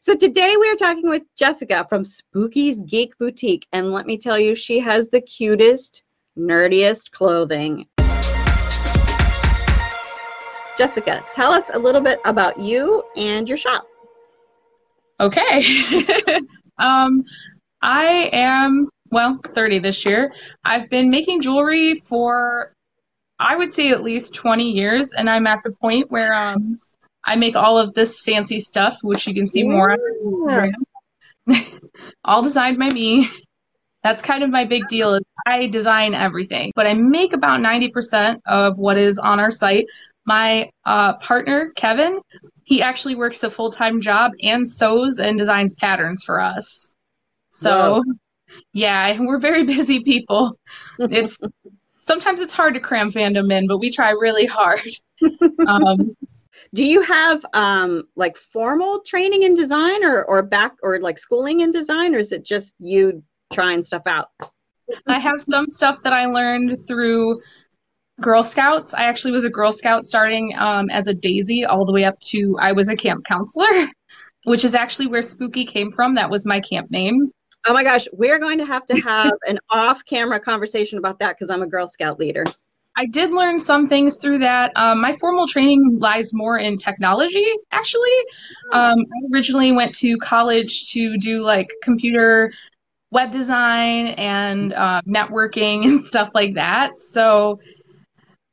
So today we are talking with Jessica from Spooky's Geek Boutique, and let me tell you, she has the cutest, nerdiest clothing. Jessica, tell us a little bit about you and your shop. Okay. um, I am, well, 30 this year. I've been making jewelry for, I would say, at least 20 years, and I'm at the point where um, I make all of this fancy stuff, which you can see more on Instagram. all designed by me. That's kind of my big deal. Is I design everything, but I make about 90% of what is on our site. My uh, partner, Kevin, he actually works a full time job and sews and designs patterns for us. So, yeah, we're very busy people. It's sometimes it's hard to cram fandom in, but we try really hard. Um, Do you have um, like formal training in design or, or back or like schooling in design, or is it just you trying stuff out? I have some stuff that I learned through Girl Scouts. I actually was a Girl Scout starting um, as a daisy all the way up to I was a camp counselor, which is actually where Spooky came from. That was my camp name. Oh my gosh, we're going to have to have an off camera conversation about that because I'm a Girl Scout leader. I did learn some things through that. Um, my formal training lies more in technology, actually. Um, I originally went to college to do like computer web design and uh, networking and stuff like that. So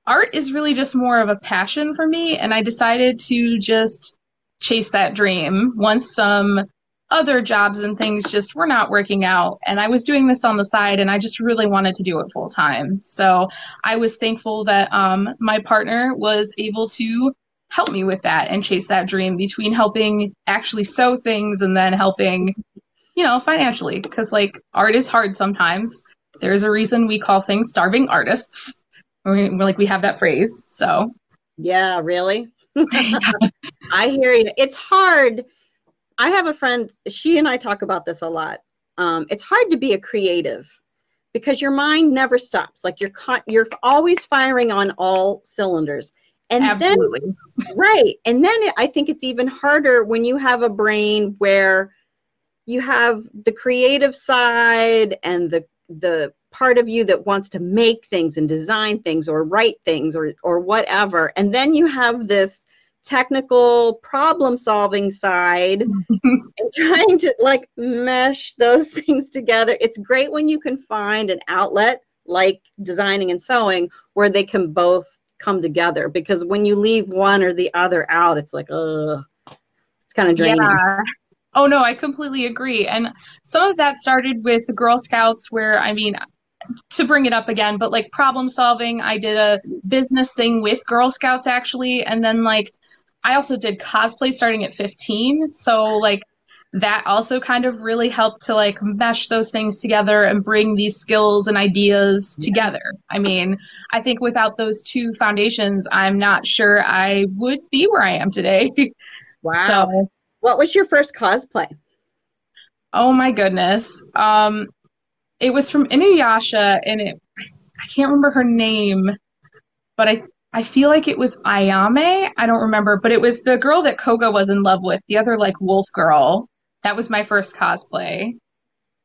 art is really just more of a passion for me, and I decided to just chase that dream once some other jobs and things just were not working out. And I was doing this on the side, and I just really wanted to do it full time. So I was thankful that um, my partner was able to help me with that and chase that dream between helping actually sew things and then helping, you know, financially. Because like art is hard sometimes. There's a reason we call things starving artists we're, like we have that phrase. So yeah, really. I hear you. It's hard. I have a friend. She and I talk about this a lot. Um, it's hard to be a creative because your mind never stops. Like you're caught, you're always firing on all cylinders. And Absolutely. Then, right. And then it, I think it's even harder when you have a brain where you have the creative side and the the part of you that wants to make things and design things or write things or or whatever and then you have this technical problem solving side and trying to like mesh those things together it's great when you can find an outlet like designing and sewing where they can both come together because when you leave one or the other out it's like uh it's kind of draining yeah. Oh no, I completely agree. And some of that started with Girl Scouts, where I mean, to bring it up again, but like problem solving, I did a business thing with Girl Scouts actually, and then like I also did cosplay starting at 15. So like that also kind of really helped to like mesh those things together and bring these skills and ideas together. I mean, I think without those two foundations, I'm not sure I would be where I am today. Wow. So, what was your first cosplay? Oh my goodness. Um, it was from Inuyasha, and it I can't remember her name, but I I feel like it was Ayame. I don't remember, but it was the girl that Koga was in love with, the other like wolf girl. That was my first cosplay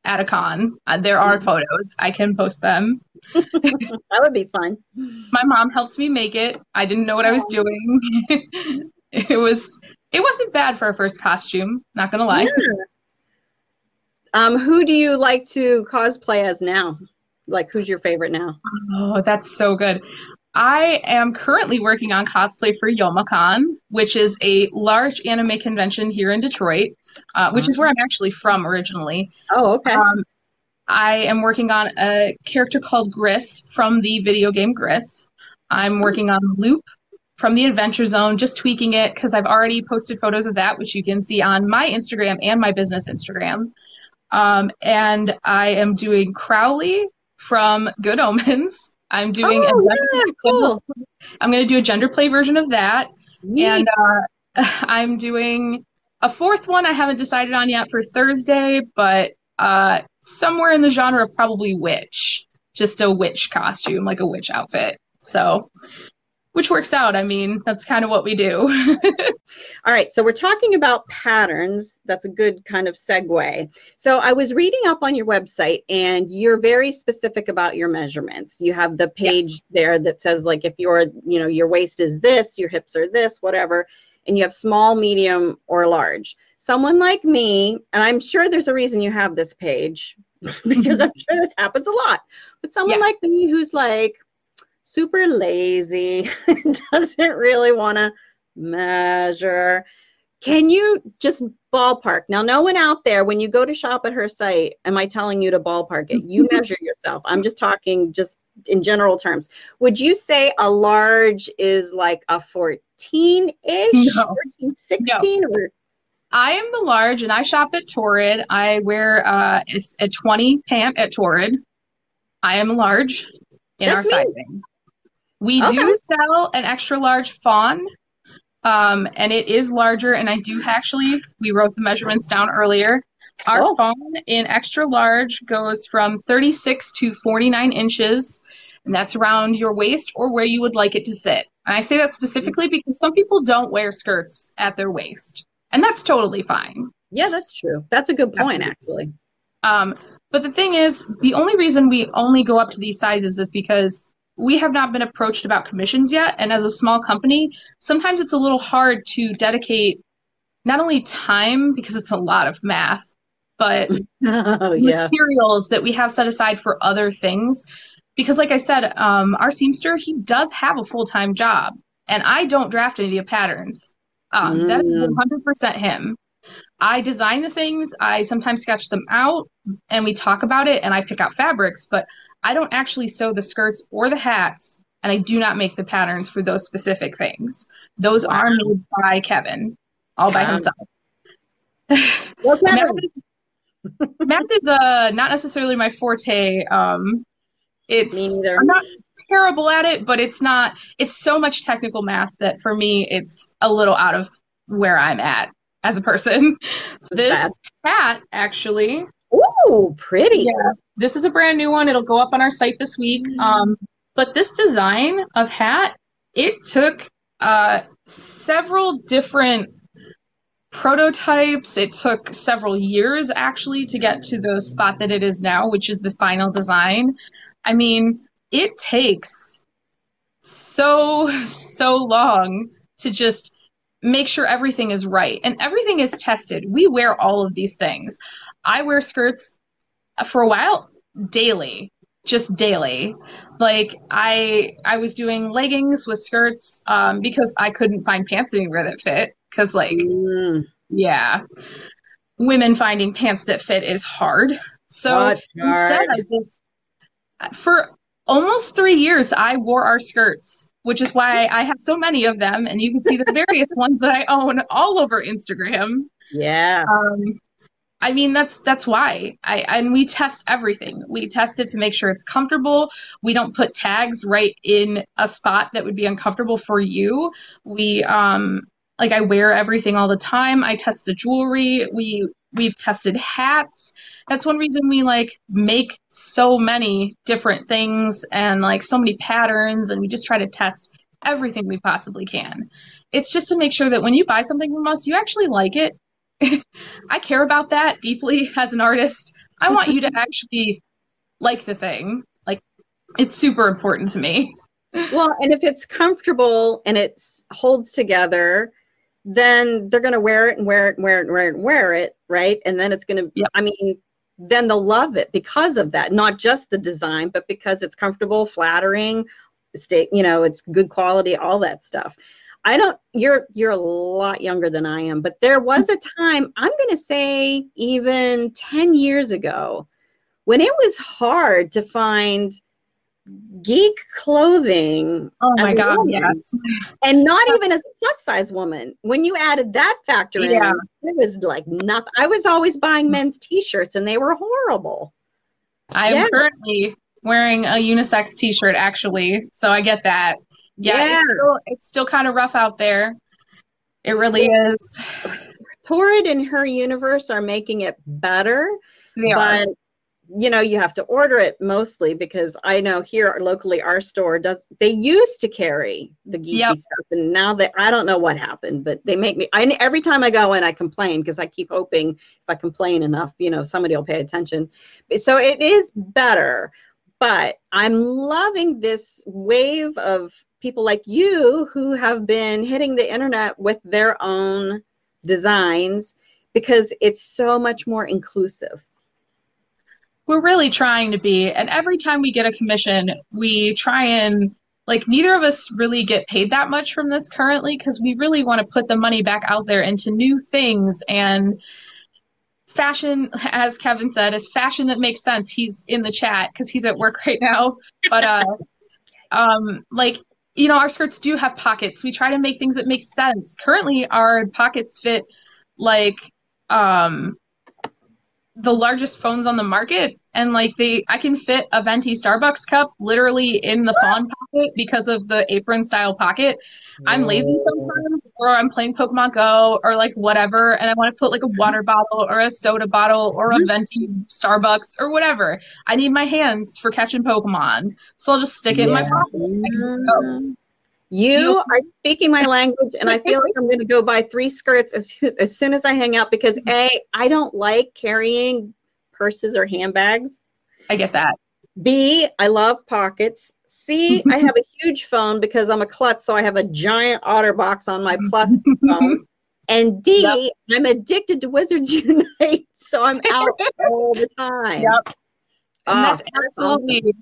at a con. Uh, there are photos. I can post them. that would be fun. My mom helped me make it. I didn't know what I was doing. it was it wasn't bad for a first costume, not gonna lie. Yeah. Um, who do you like to cosplay as now? Like, who's your favorite now? Oh, that's so good. I am currently working on cosplay for Youmacon, which is a large anime convention here in Detroit, uh, which is where I'm actually from originally. Oh, okay. Um, I am working on a character called Gris from the video game Gris. I'm working on Lup from the Adventure Zone, just tweaking it because I've already posted photos of that, which you can see on my Instagram and my business Instagram. Um, and I am doing Crowley from Good Omens. I'm doing oh, yeah, cool. I'm going to do a gender play version of that, Neat. and uh, I'm doing a fourth one. I haven't decided on yet for Thursday, but uh, somewhere in the genre of probably witch, just a witch costume, like a witch outfit. So which works out. I mean, that's kind of what we do. All right, so we're talking about patterns. That's a good kind of segue. So I was reading up on your website and you're very specific about your measurements. You have the page yes. there that says like if your, you know, your waist is this, your hips are this, whatever, and you have small, medium, or large. Someone like me, and I'm sure there's a reason you have this page because I'm sure this happens a lot. But someone yeah. like me who's like super lazy, doesn't really want to measure. Can you just ballpark? Now, no one out there, when you go to shop at her site, am I telling you to ballpark it? You measure yourself. I'm just talking just in general terms. Would you say a large is like a 14 ish, no. 14, 16? No. Or? I am the large and I shop at Torrid. I wear uh, a 20 pant at Torrid. I am large in That's our me. sizing. We okay. do sell an extra large fawn, um, and it is larger. And I do actually, we wrote the measurements down earlier. Our oh. fawn in extra large goes from 36 to 49 inches, and that's around your waist or where you would like it to sit. And I say that specifically because some people don't wear skirts at their waist, and that's totally fine. Yeah, that's true. That's a good point, Absolutely. actually. Um, but the thing is, the only reason we only go up to these sizes is because we have not been approached about commissions yet. And as a small company, sometimes it's a little hard to dedicate not only time, because it's a lot of math, but oh, yeah. materials that we have set aside for other things. Because, like I said, um, our Seamster, he does have a full time job, and I don't draft any of the patterns. Um, mm. That is 100% him. I design the things, I sometimes sketch them out, and we talk about it, and I pick out fabrics, but I don't actually sew the skirts or the hats, and I do not make the patterns for those specific things. Those wow. are made by Kevin, all by himself. Well, math, is, math is uh, not necessarily my forte. Um, it's I'm not terrible at it, but it's not. It's so much technical math that for me, it's a little out of where I'm at as a person. So this hat actually Ooh, pretty. Yeah. This is a brand new one. It'll go up on our site this week. Mm-hmm. Um, but this design of hat, it took uh, several different prototypes. It took several years actually to get to the spot that it is now, which is the final design. I mean, it takes so, so long to just make sure everything is right and everything is tested. We wear all of these things. I wear skirts for a while daily, just daily. Like I I was doing leggings with skirts um, because I couldn't find pants anywhere that fit. Cause like mm. yeah, women finding pants that fit is hard. So instead, I just for almost three years I wore our skirts, which is why I have so many of them, and you can see the various ones that I own all over Instagram. Yeah. Um, I mean, that's that's why. I and we test everything. We test it to make sure it's comfortable. We don't put tags right in a spot that would be uncomfortable for you. We um like I wear everything all the time. I test the jewelry. We we've tested hats. That's one reason we like make so many different things and like so many patterns and we just try to test everything we possibly can. It's just to make sure that when you buy something from us, you actually like it I care about that deeply as an artist. I want you to actually like the thing. Like it's super important to me. Well, and if it's comfortable and it holds together, then they're going to wear it and wear it and wear it and wear it and wear it, right? And then it's going to, yep. I mean, then they'll love it because of that. Not just the design, but because it's comfortable, flattering, state, you know, it's good quality, all that stuff. I don't you're you're a lot younger than I am, but there was a time, I'm going to say even 10 years ago, when it was hard to find geek clothing. Oh my god, woman, yes. And not even as a plus size woman. When you added that factor yeah. in, it was like nothing. I was always buying mm-hmm. men's t-shirts and they were horrible. I'm yeah. currently wearing a unisex t-shirt actually, so I get that yeah, yeah. It's, still, it's still kind of rough out there. It really is. Torrid and her universe are making it better, they but are. You know, you have to order it mostly because I know here locally our store does. They used to carry the geeky Yep. stuff, and now that I don't know what happened, but they make me. I every time I go in, I complain because I keep hoping if I complain enough, you know, somebody will pay attention. So it is better, but I'm loving this wave of people like you who have been hitting the internet with their own designs because it's so much more inclusive. We're really trying to be, and every time we get a commission, we try and like neither of us really get paid that much from this currently because we really want to put the money back out there into new things and fashion as kevin said is fashion that makes sense. He's in the chat because he's at work right now. But uh um like you know our skirts do have pockets. We try to make things that make sense. Currently our pockets fit like um the largest phones on the market. And like they i can fit a venti starbucks cup literally in the fawn pocket because of the apron style pocket. I'm lazy sometimes or i'm playing pokemon go or like whatever and i want to put like a water bottle or a soda bottle or a venti starbucks or whatever. I need my hands for catching pokemon so i'll just stick it in my Yeah. pocket You are speaking my language, and I feel like I'm going to go buy three skirts as, as soon as I hang out because A, I don't like carrying purses or handbags. i get that B, I love pockets. C, I have a huge phone because I'm a klutz, so I have a giant OtterBox on my plus phone. And D, am addicted to Wizards Unite, so I'm out all the time. Yep. and Ah, that's absolutely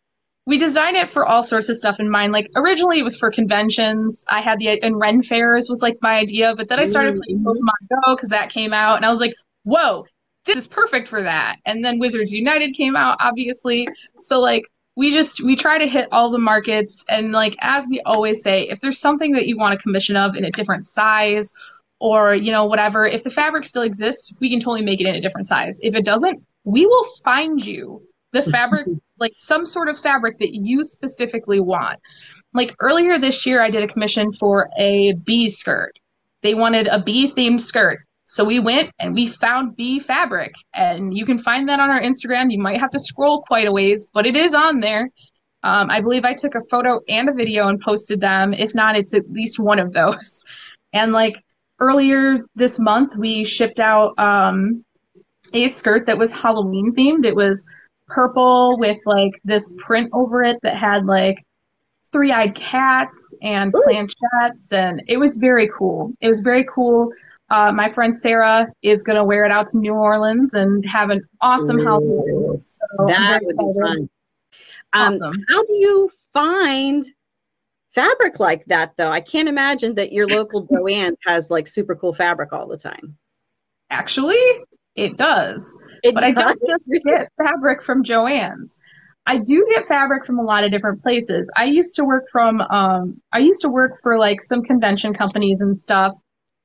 we design it for all sorts of stuff in mind. Like originally it was for conventions. I had the and ren fairs was like my idea but then i started playing Mhm. pokemon go because that came out and i was like whoa this is perfect for that. And then wizards united came out obviously. So like we just we try to hit all the markets and like as we always say if there's something that you want a commission of in a different size or you know whatever if the fabric still exists we can totally make it in a different size. If it doesn't we will find you the fabric like some sort of fabric that you specifically want. Like earlier this year i did a commission for a bee skirt. They wanted a bee themed skirt. So we went and we found bee fabric. And you can find that on our instagram. You might have to scroll quite a ways but it is on there. Um, i believe i took a photo and a video and posted them. If not it's at least one of those. And like earlier this month we shipped out um, a skirt that was halloween themed it was purple with like this print over it that had like three-eyed cats and Ooh. planchettes and it was very cool it was very cool uh, my friend sarah is going to wear it out to new orleans and have an awesome halloween so that would be fun. Um, Awesome. How do you find fabric like that, though? I can't imagine that your local Joann's has like super cool fabric all the time. actually it does It but I don't just get fabric from Joann's. I do get fabric from a lot of different places. I used to work from um I used to work for like some convention companies and stuff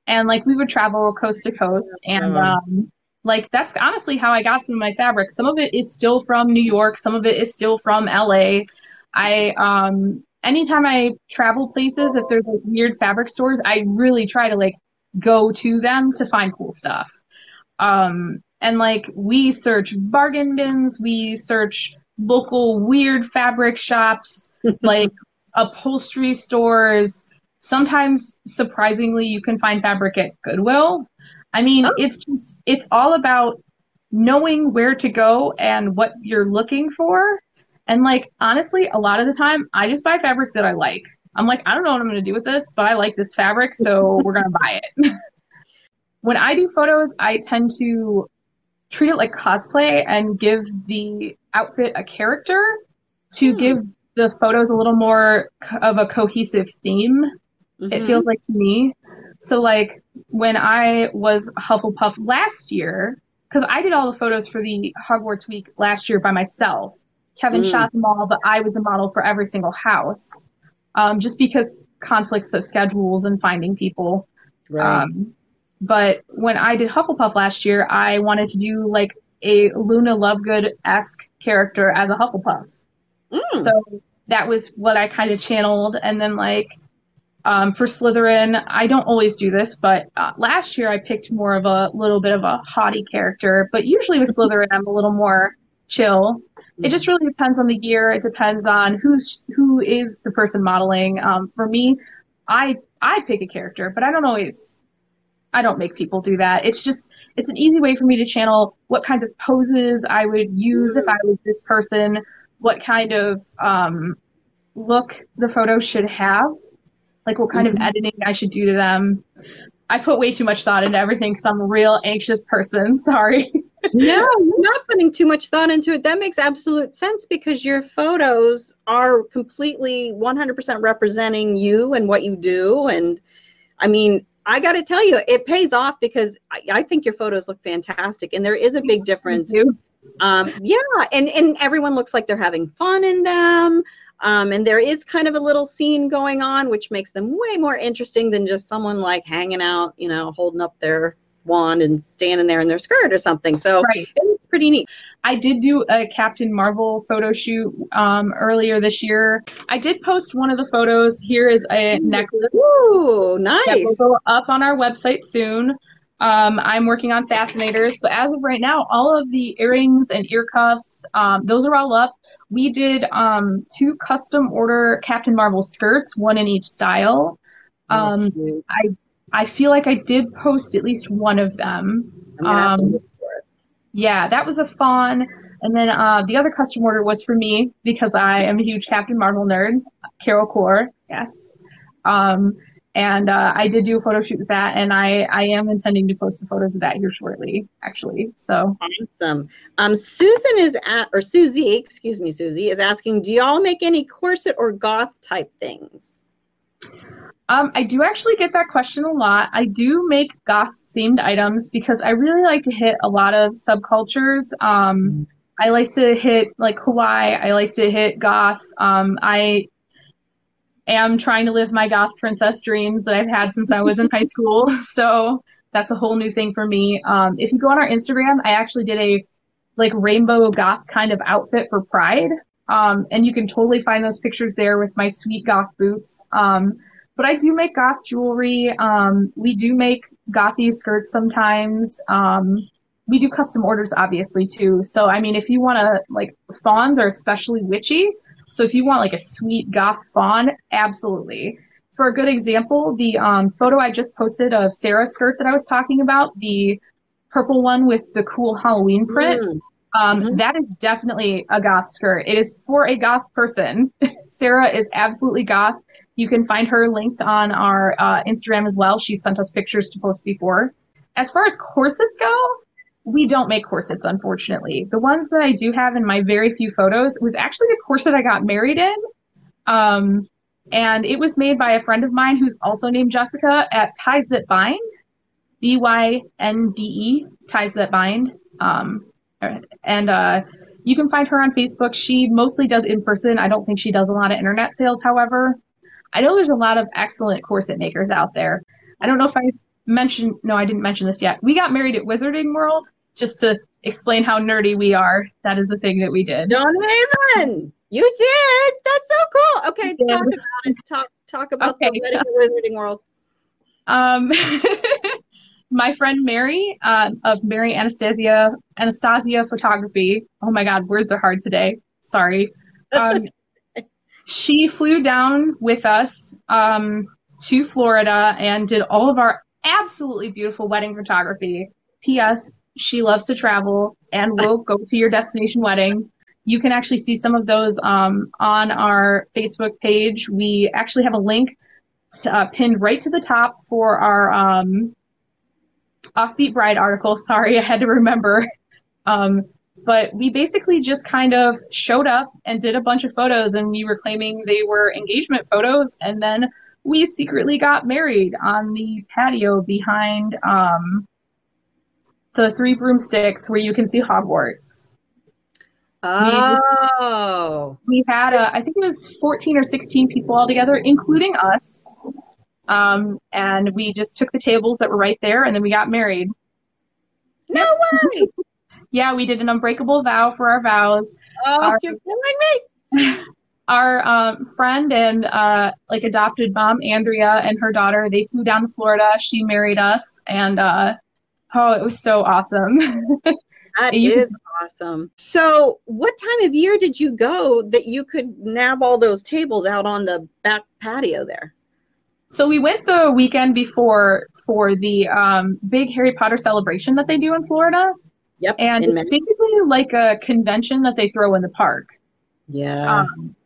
and like we would travel coast to coast and um like that's honestly how I got some of my fabric. Some of it is still from New York, some of it is still from LA. I um anytime I travel places if there's like weird fabric stores, I really try to like go to them to find cool stuff. Um, and like we search bargain bins, we search local weird fabric shops, like upholstery stores. Sometimes, surprisingly, you can find fabric at Goodwill. I mean, Oh. it's just, it's all about knowing where to go and what you're looking for. And like, honestly, a lot of the time, I just buy fabrics that I like. I'm like, I don't know what I'm going to do with this, but I like this fabric, so we're going to buy it. when I do photos, I tend to treat it like cosplay and give the outfit a character to Hmm. give the photos a little more of a cohesive theme. It Mhm. feels like to me. So like when I was Hufflepuff last year, because I did all the photos for the Hogwarts week last year by myself. Kevin Mm. shot them all, but I was the model for every single house. Um, just because conflicts of schedules and finding people. Right. Um, but when I did Hufflepuff last year, I wanted to do like a Luna Lovegood esque character as a Hufflepuff. Mm. So that was what I kind of channeled. And then like um, for Slytherin, I don't always do this, but uh, last year I picked more of a little bit of a haughty character. But usually with Slytherin, I'm a little more chill. It just really depends on the year. It depends on who's who is the person modeling. Um, for me, I I pick a character, but I don't always. I don't make people do that. It's just it's an easy way for me to channel what kinds of poses I would use if I was this person, what kind of um, look the photo should have, like what kind mm-hmm. of editing I should do to them. I put way too much thought into everything because I'm a real anxious person. Sorry. no, you're not putting too much thought into it. That makes absolute sense because your photos are completely 100% representing you and what you do. And I mean, I got to tell you, it pays off because I, I, think your photos look fantastic, and there is a big difference. Um, yeah, and and everyone looks like they're having fun in them. Um, and there is kind of a little scene going on, which makes them way more interesting than just someone like hanging out, you know, holding up their wand and standing there in their skirt or something. So right. it's pretty neat. I did do a Captain Marvel photo shoot um, earlier this year. I did post one of the photos. Here is a necklace. Ooh, nice. That will go up on our website soon. Um, I'm working on fascinators, but as of right now, all of the earrings and ear cuffs, um, those are all up. We did um, two custom order Captain Marvel skirts, one in each style. Oh, um, I I feel like I did post at least one of them. Um, yeah, that was a fawn. And then uh, the other custom order was for me because I am a huge Captain Marvel nerd. Carol Corps, yes. Um, and uh, I did do a photo shoot with that, and I I am intending to post the photos of that here shortly, actually. So awesome. Um, Susan is at or Susie, excuse me, Susie is asking, do y'all make any corset or goth type things? Um, I do actually get that question a lot. I do make goth themed items because I really like to hit a lot of subcultures. Um, I like to hit like Hawaii. I like to hit goth. Um, I am trying to live my goth princess dreams that I've had since I was in high school. So that's a whole new thing for me. Um, if you go on our Instagram, I actually did a like rainbow goth kind of outfit for Pride. Um, and you can totally find those pictures there with my sweet goth boots. Um, but I do make goth jewelry. Um, we do make gothy skirts sometimes. Um, we do custom orders, obviously, too. So, I mean, if you want to, like, fawns are especially witchy. So if you want like a sweet goth fawn, absolutely. For a good example, the um, photo I just posted of Sarah's skirt that I was talking about, the purple one with the cool Halloween print, mm. Um, mm-hmm. that is definitely a goth skirt. It is for a goth person. Sarah is absolutely goth. You can find her linked on our uh, Instagram as well. She sent us pictures to post before. As far as corsets go, we don't make corsets, unfortunately. The ones that I do have in my very few photos was actually the corset I got married in. Um, and it was made by a friend of mine who's also named Jessica at Ties That Bind, B Y N D E, Ties That Bind. Um, and uh, you can find her on Facebook. She mostly does in person. I don't think she does a lot of internet sales, however. I know there's a lot of excellent corset makers out there. I don't know if I mentioned, no, i didn't mention this yet we got married at wizarding world just to explain how nerdy we are that is the thing that we did don't even you did that's so cool okay talk about it talk talk about okay. the wedding at wizarding world um my friend mary uh, of mary anastasia anastasia photography oh my god words are hard today sorry um, she flew down with us um, to Florida and did all of our absolutely beautiful wedding photography. P.S. She loves to travel and will go to your destination wedding. You can actually see some of those um, on our Facebook page. We actually have a link to, uh, pinned right to the top for our um, Offbeat Bride article. Sorry, I had to remember. Um, but we basically just kind of showed up and did a bunch of photos, and we were claiming they were engagement photos, and then we secretly got married on the patio behind um, the three broomsticks where you can see Hogwarts. Oh. We, we had, a, I think it was 14 or 16 people all together, including us. Um, and we just took the tables that were right there and then we got married. No way! yeah, we did an unbreakable vow for our vows. Oh, our, you're killing me! our um, friend and uh, like adopted mom andrea and her daughter they flew down to florida she married us and uh, oh it was so awesome That You is awesome. So, what time of year did you go that you could nab all those tables out on the back patio there? So we went the weekend before for the um, big Harry Potter celebration that they do in Florida, Yep. and it's basically like a convention that they throw in the park. Yeah. Um,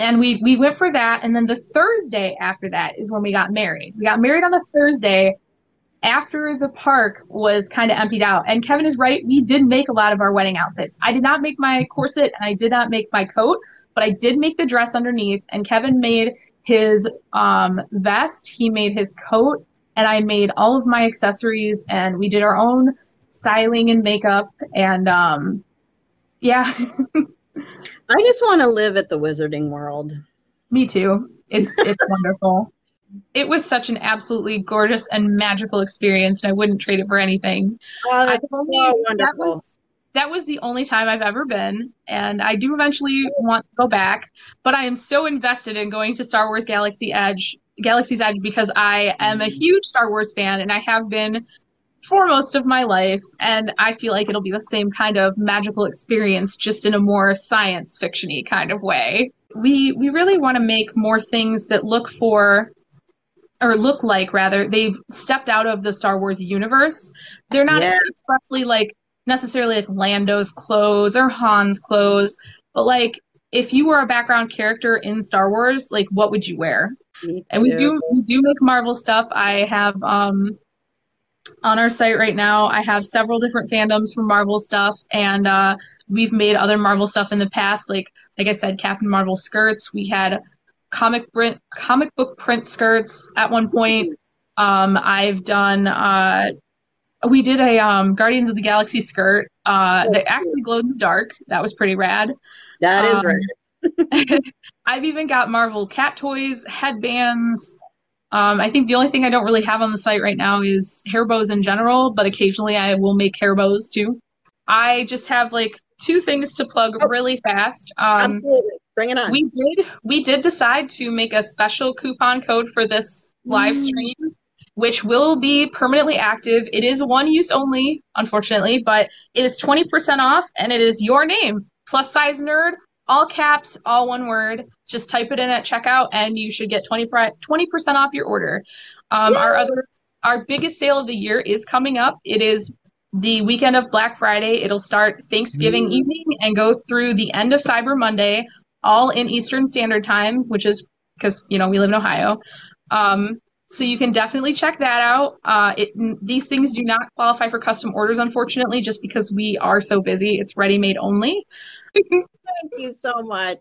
and we we went for that, and then the Thursday after that is when we got married. We got married on the Thursday after the park was kind of emptied out. And Kevin is right; we did make a lot of our wedding outfits. I did not make my corset, and I did not make my coat, but I did make the dress underneath. And Kevin made his um, vest, he made his coat, and I made all of my accessories. And we did our own styling and makeup, and um, yeah. I just want to live at the Wizarding World. Me too. It's it's wonderful. It was such an absolutely gorgeous and magical experience, and I wouldn't trade it for anything. Oh, that's so that wonderful. was that was the only time I've ever been, and I do eventually want to go back. But I am so invested in going to Star Wars Galaxy Edge, Galaxy's Edge, because I am a mm-hmm. huge Star Wars fan, and I have been for most of my life. And I feel like it'll be the same kind of magical experience, just in a more science fictiony kind of way. We we really want to make more things that look for or look like rather they've stepped out of the Star Wars universe. They're not Yeah. expressly like necessarily like Lando's clothes or Han's clothes, but like if you were a background character in Star Wars, like what would you wear? And we do we do make Marvel stuff. I have um on our site right now, I have several different fandoms for Marvel stuff and uh we've made other Marvel stuff in the past, like like I said, Captain Marvel skirts. We had comic print comic book print skirts at one point. Um I've done uh we did a um Guardians of the Galaxy skirt uh that actually glowed in the dark. That was pretty rad. That is um, right. I've even got Marvel cat toys, headbands. Um, I think the only thing I don't really have on the site right now is hair bows in general, but occasionally I will make hair bows too. I just have like two things to plug Oh. really fast. Um, Absolutely. Bring it on. we did we did decide to make a special coupon code for this live Mm. Which will be permanently active. It is one use only, unfortunately, but it is 20% off and it is your name, plus size nerd, all caps, all one word. Just type it in at checkout and you should get 20 percent off your order. Um, our other our biggest sale of the year is coming up. It is the weekend of Black Friday. It'll start Thanksgiving Mm. evening and go through the end of Cyber Monday, all in Eastern Standard Time, which is because you know we live in Ohio. Um, so you can definitely check that out. Uh, it, these things do not qualify for custom orders, unfortunately, just because we are so busy. It's ready made only. Thank you so much.